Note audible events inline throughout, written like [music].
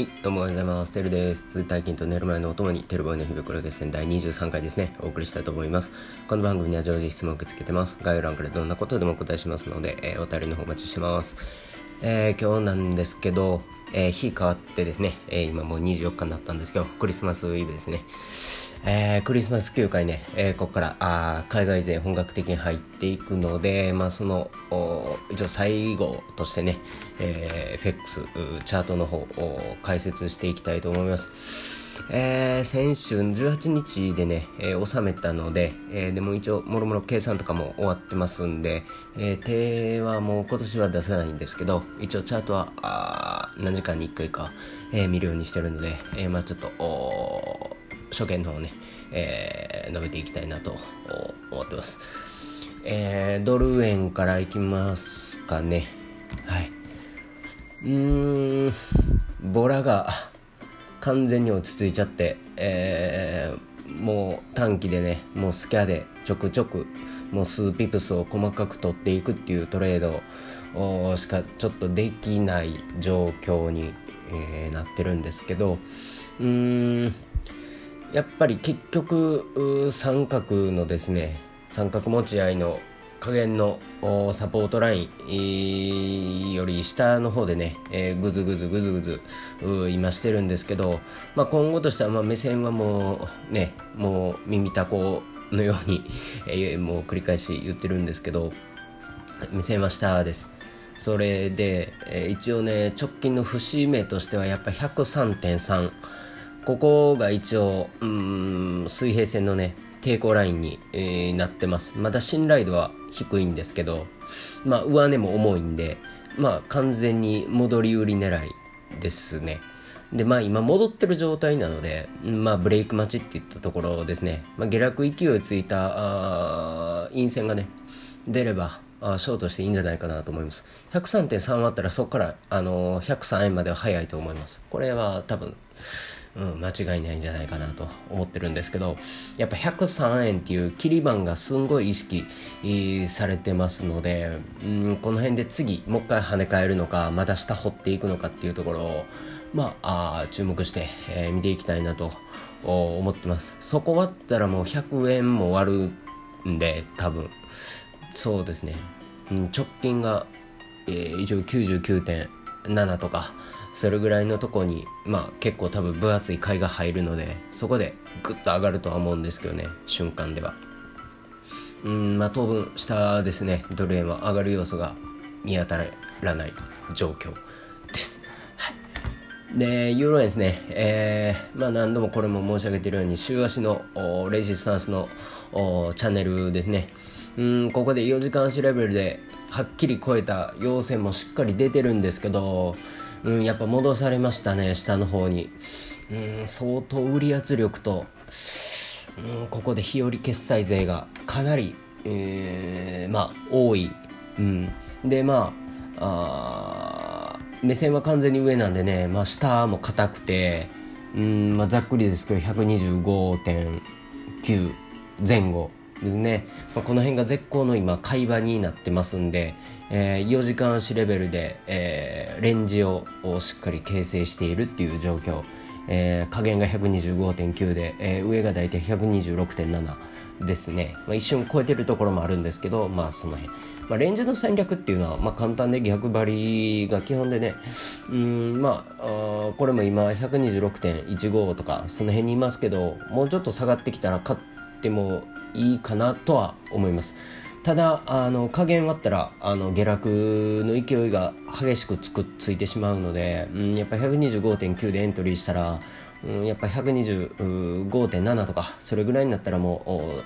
はい、どうもおはようございます。テルです。通体験と寝る前のお供に、テルボーイの日々黒決戦第23回ですね、お送りしたいと思います。この番組には常時質問を受け付けてます。概要欄からどんなことでもお答えしますので、えー、お便りの方お待ちしてます。えー、今日なんですけど、えー、日変わってですね、え今もう24日になったんですけど、クリスマスイブですね。えー、クリスマス休暇ね、えー、ここからあ海外勢本格的に入っていくので、まあ、その一応最後としてね、えー、FX チャートの方を解説していきたいと思います。えー、先週18日でね、えー、収めたので、えー、でも一応もろもろ計算とかも終わってますんで、えー、手はもう今年は出せないんですけど一応チャートはあ何時間に1回か、えー、見るようにしてるので、えー、まあちょっと初見の方ね、えー、述べていきたいなと思ってます。えー、ドル円からいきますかね。はい。うーん、ボラが完全に落ち着いちゃって、えー、もう短期でね、もうスキャでちょくちょく、もう数ピプスを細かく取っていくっていうトレードをしかちょっとできない状況に、えー、なってるんですけど、うーん、やっぱり結局三角のですね三角持ち合いの加減のサポートラインより下の方でね、えー、ぐずぐずぐずぐず今してるんですけど、まあ、今後としてはまあ目線はもうねもう耳たこのように、えー、もう繰り返し言ってるんですけど目線は下です。それで、えー、一応ね直近の節目としてはやっぱ103.3ここが一応うん。水平線のね抵抗ラインに、えー、なってます。まだ信頼度は低いんですけどまあ上値も重いんでまあ完全に戻り売り狙いですね。でまあ今戻ってる状態なのでまあブレイク待ちっていったところですね、まあ、下落勢いついたあ陰線がね出ればあショートしていいんじゃないかなと思います。103.3あったらそこからあのー、103円までは早いと思います。これは多分うん、間違いないんじゃないかなと思ってるんですけどやっぱ103円っていう切り板がすんごい意識されてますので、うん、この辺で次もう一回跳ね返るのかまた下掘っていくのかっていうところをまあ注目して、えー、見ていきたいなと思ってます。そこ割ったらもう100円も割るんで多分。そうですね、うん、直近が、えー、一応99.7とかそれぐらいのとこにまあ結構多分分厚い貝が入るのでそこでグッと上がるとは思うんですけどね瞬間では。うんまあ当分下ですねドル円は上がる要素が見当たらない状況です。で、ユーロ円ですね、えー、まあ何度もこれも申し上げているように、週足のレジスタンスのチャンネルですね。うん、ここで4時間足レベルではっきり超えた陽線もしっかり出てるんですけど、うん、やっぱ戻されましたね下の方に、うん、相当売り圧力と、うん、ここで日和決済税がかなり、えー、まあ多い、うん、でまああ目線は完全に上なんでね、まあ、下も硬くて、うんまあ、ざっくりですけど125.9前後。ね、まあ、この辺が絶好の今会話になってますんで、えー、4時間足レベルで、えー、レンジをしっかり形成しているっていう状況、えー、加減が125.9で、えー、上が大体126.7ですね、まあ、一瞬超えてるところもあるんですけどまあその辺、まあ、レンジの戦略っていうのは、まあ、簡単で逆張りが基本でねうんまあこれも今126.15とかその辺にいますけどもうちょっと下がってきたら買ってもいいかなとは思います。ただあの加減割ったらあの下落の勢いが激しくつくついてしまうので、うん、やっぱ125.9でエントリーしたら、うん、やっぱ125.7とかそれぐらいになったらも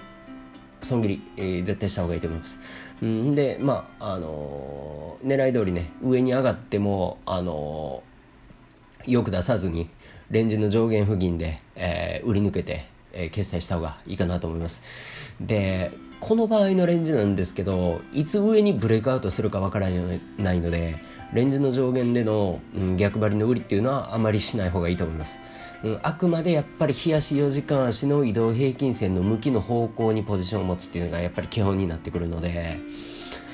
う損切り、えー、絶対した方がいいと思います、うん、でまああのー、狙い通りね上に上がってもあのー、よく出さずにレンジの上限付近で、えー、売り抜けてえー、決済した方がいいかなと思います。でこの場合のレンジなんですけどいつ上にブレイクアウトするかわからないのでレンジの上限での、うん、逆張りの売りっていうのはあまりしない方がいいと思います、うん、あくまでやっぱり日足4時間足の移動平均線の向きの方向にポジションを持つっていうのがやっぱり基本になってくるので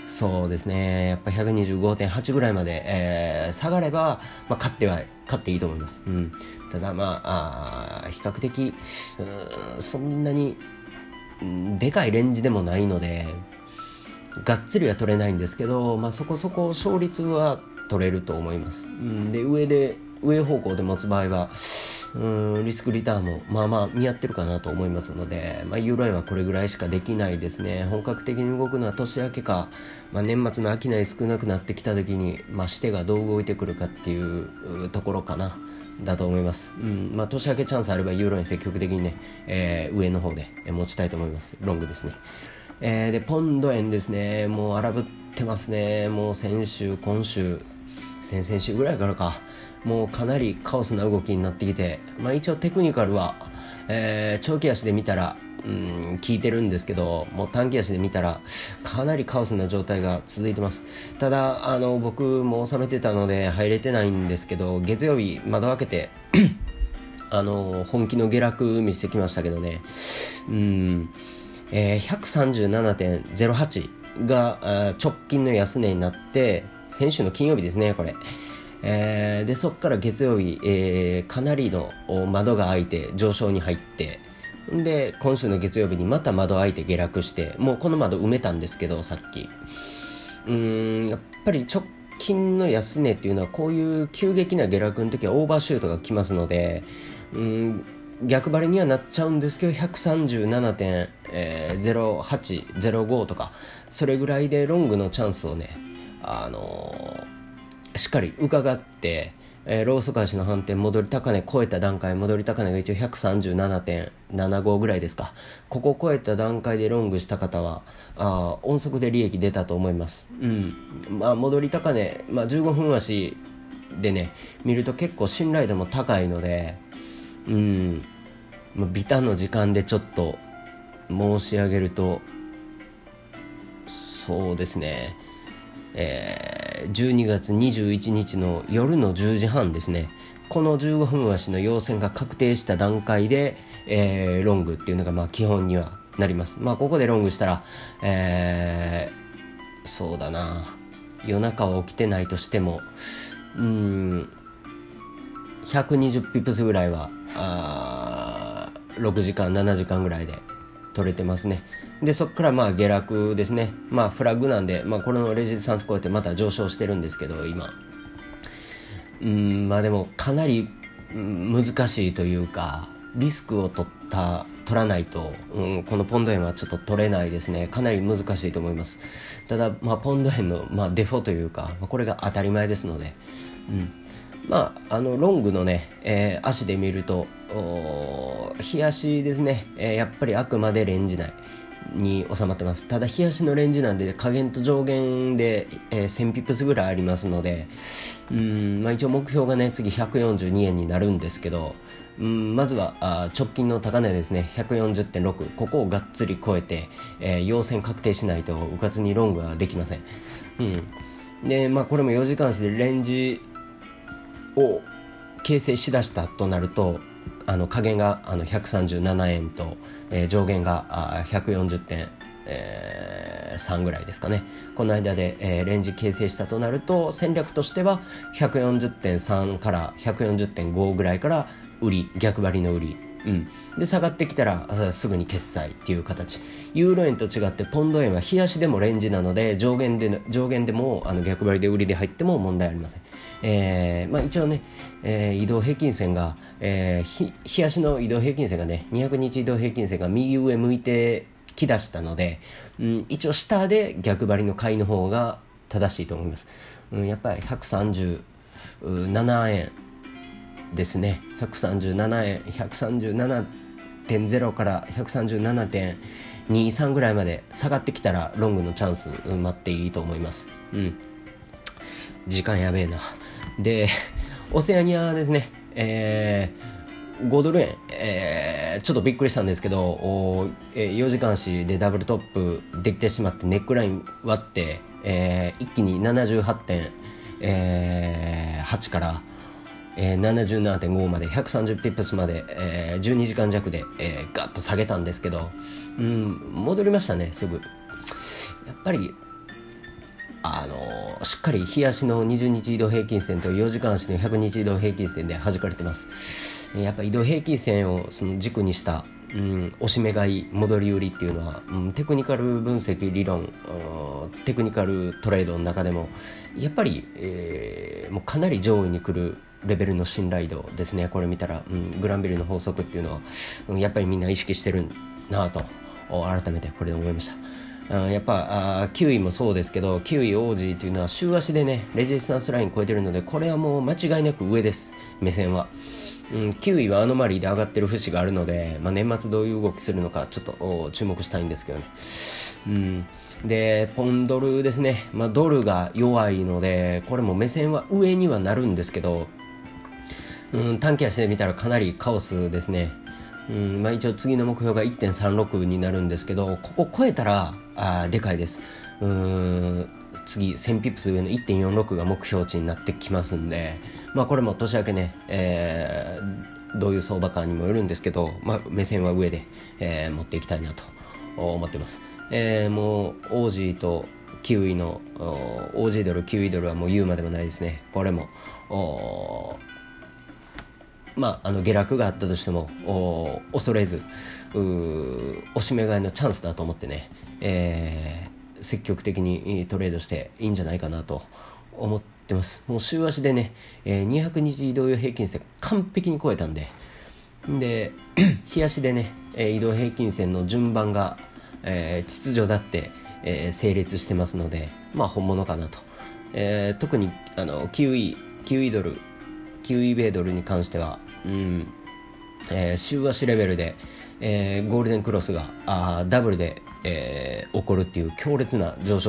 そうですね。やっぱ125.8ぐらいまで、えー、下がれば、まあ、勝っては勝っていいと思います、うん、ただまああ比較的そんなにでかいレンジでもないのでがっつりは取れないんですけど、まあ、そこそこ勝率は取れると思います、うん、で上で上方向で持つ場合はうんリスクリターンもまあまあ見合ってるかなと思いますので、まあ、ユーロ円はこれぐらいしかできないですね。本格的に動くのは年明けか、まあ、年末の商い少なくなってきた時に、まあ、してがどう動いてくるかっていうところかなだと思います、うんまあ、年明けチャンスあればユーロ円積極的にね、えー、上の方で持ちたいと思います。ロングですね、えー、でポンド円ですね。もう荒ぶってますね。もう先週今週先々週ぐらいからか。もうかなりカオスな動きになってきて、まあ、一応テクニカルは、えー、長期足で見たらうん効いてるんですけどもう短期足で見たらかなりカオスな状態が続いてます。ただあの僕も収めてたので入れてないんですけど月曜日窓開けて [clears throat] あの本気の下落見せてきましたけどね。うん、えー、137.08が直近の安値になって先週の金曜日ですねこれ。えー、でそこから月曜日、えー、かなりの窓が開いて上昇に入ってで今週の月曜日にまた窓開いて下落してもうこの窓埋めたんですけどさっき。うんやっぱり直近の安値っていうのはこういう急激な下落の時はオーバーシュートが来ますのでうん逆張りにはなっちゃうんですけど137.0805とかそれぐらいでロングのチャンスをねあのしっかり伺って、えー、ローソク足の反転戻り高値超えた段階戻り高値が一応137.75ぐらいですか。ここ超えた段階でロングした方はあ音速で利益出たと思います。うん。まあ戻り高値、まあ、15分足でね見ると結構信頼度も高いのでうん。ビタの時間でちょっと申し上げるとそうですね。えー、12月21日の夜の10時半ですね。この15分足の陽線が確定した段階で、えー、ロングっていうのがまあ基本にはなります。まあここでロングしたら、えー、そうだな。夜中は起きてないとしてもうん120ピプスぐらいはあ6時間7時間ぐらいで取れてますね。でそこからまあ下落ですね。まあフラッグなんで、まあ、これのレジスタンス超えてまた上昇してるんですけど今。うんまあでもかなり難しいというかリスクを取った取らないと、うん、このポンド円はちょっと取れないですね。かなり難しいと思います。ただ、まあ、ポンド円の、まあ、デフォというか、まあ、これが当たり前ですので、うん、まああのロングのね、えー、足で見ると日足ですね、えー、やっぱりあくまでレンジ内。に収まってます。ただ日足のレンジなんで下限と上限で、えー、1000ピップスぐらいありますのでうん、まあ、一応目標がね次142円になるんですけどうんまずはあ直近の高値ですね140.6ここをがっつり超えて、えー、陽線確定しないとうかつにロングはできません、うん。でまあ、これも4時間足でレンジを形成しだしたとなるとあの下限があの137円と、えー、上限があ140点、えー、3ぐらいですかね。この間で、えー、レンジ形成したとなると戦略としては140.3から140.5ぐらいから売り逆張りの売りうん、で下がってきたらすぐに決済っていう形。ユーロ円と違ってポンド円は日足でもレンジなので上限で上限でもあの逆張りで売りで入っても問題ありません。えーまあ、一応ね、えー、移動平均線が、えー、日足の移動平均線がね200日移動平均線が右上向いてきだしたので、うん、一応下で逆張りの買いの方が正しいと思います、うん、やっぱり137円ですね。137円137.0から137.23ぐらいまで下がってきたらロングのチャンス待っていいと思います。うん。時間やべえな。で、オセアニアですね、えー、5ドル円、えー、ちょっとびっくりしたんですけど、おえー、4時間足でダブルトップできてしまってネックライン割って、えー、一気に78.8、えー、から、えー、77.5まで130ピップスまで、えー、12時間弱で、えー、ガッと下げたんですけど、うん、戻りましたねすぐ。やっぱりあのしっかり日足の20日移動平均線と4時間足の100日移動平均線で弾かれてます。やっぱ移動平均線をその軸にしたうん、押し目買い戻り売りっていうのは、うん、テクニカル分析理論テクニカルトレードの中でもやっぱり、えー、もうかなり上位に来るレベルの信頼度ですね。これ見たら、うん、グランビルの法則っていうのは、うん、やっぱりみんな意識してるなと。改めてこれで思いました。やっぱあキウイもそうですけどキウイ王子というのは週足でねレジスタンスライン超えてるのでこれはもう間違いなく上です。目線は。うん、キウイはアノマリーで上がってる節があるので、まあ、年末どういう動きするのかちょっと注目したいんですけどね。うん、で、ポンドルですね、まあ、ドルが弱いので、これも目線は上にはなるんですけど、うん、短期足で見たらかなりカオスですね。うんまあ、一応次の目標が1.36になるんですけど、ここ超えたらあでかいです。うん次1000ピップス上の1.46が目標値になってきますんで、まあ、これも年明けね、えー、どういう相場感にもよるんですけど、まあ、目線は上で、えー、持っていきたいなと思ってます、えー、もうオージーとキウイのオージードルキウイドルはもう言うまでもないですねこれもまあ、あの下落があったとしても恐れず押し目買いのチャンスだと思ってね、えー、積極的にトレードしていいんじゃないかなと思ってます。もう週足でね、えー、200日移動平均線完璧に超えたんでで [clears throat] 日足でね、移動平均線の順番が、えー、秩序だって、えー、成立してますのでまあ本物かなと、えー、特にあのキウイキウイドルキウイ米ドルに関してはうんえー、週足レベルで、えー、ゴールデンクロスがあダブルで、えー、起こるっていう強烈な上昇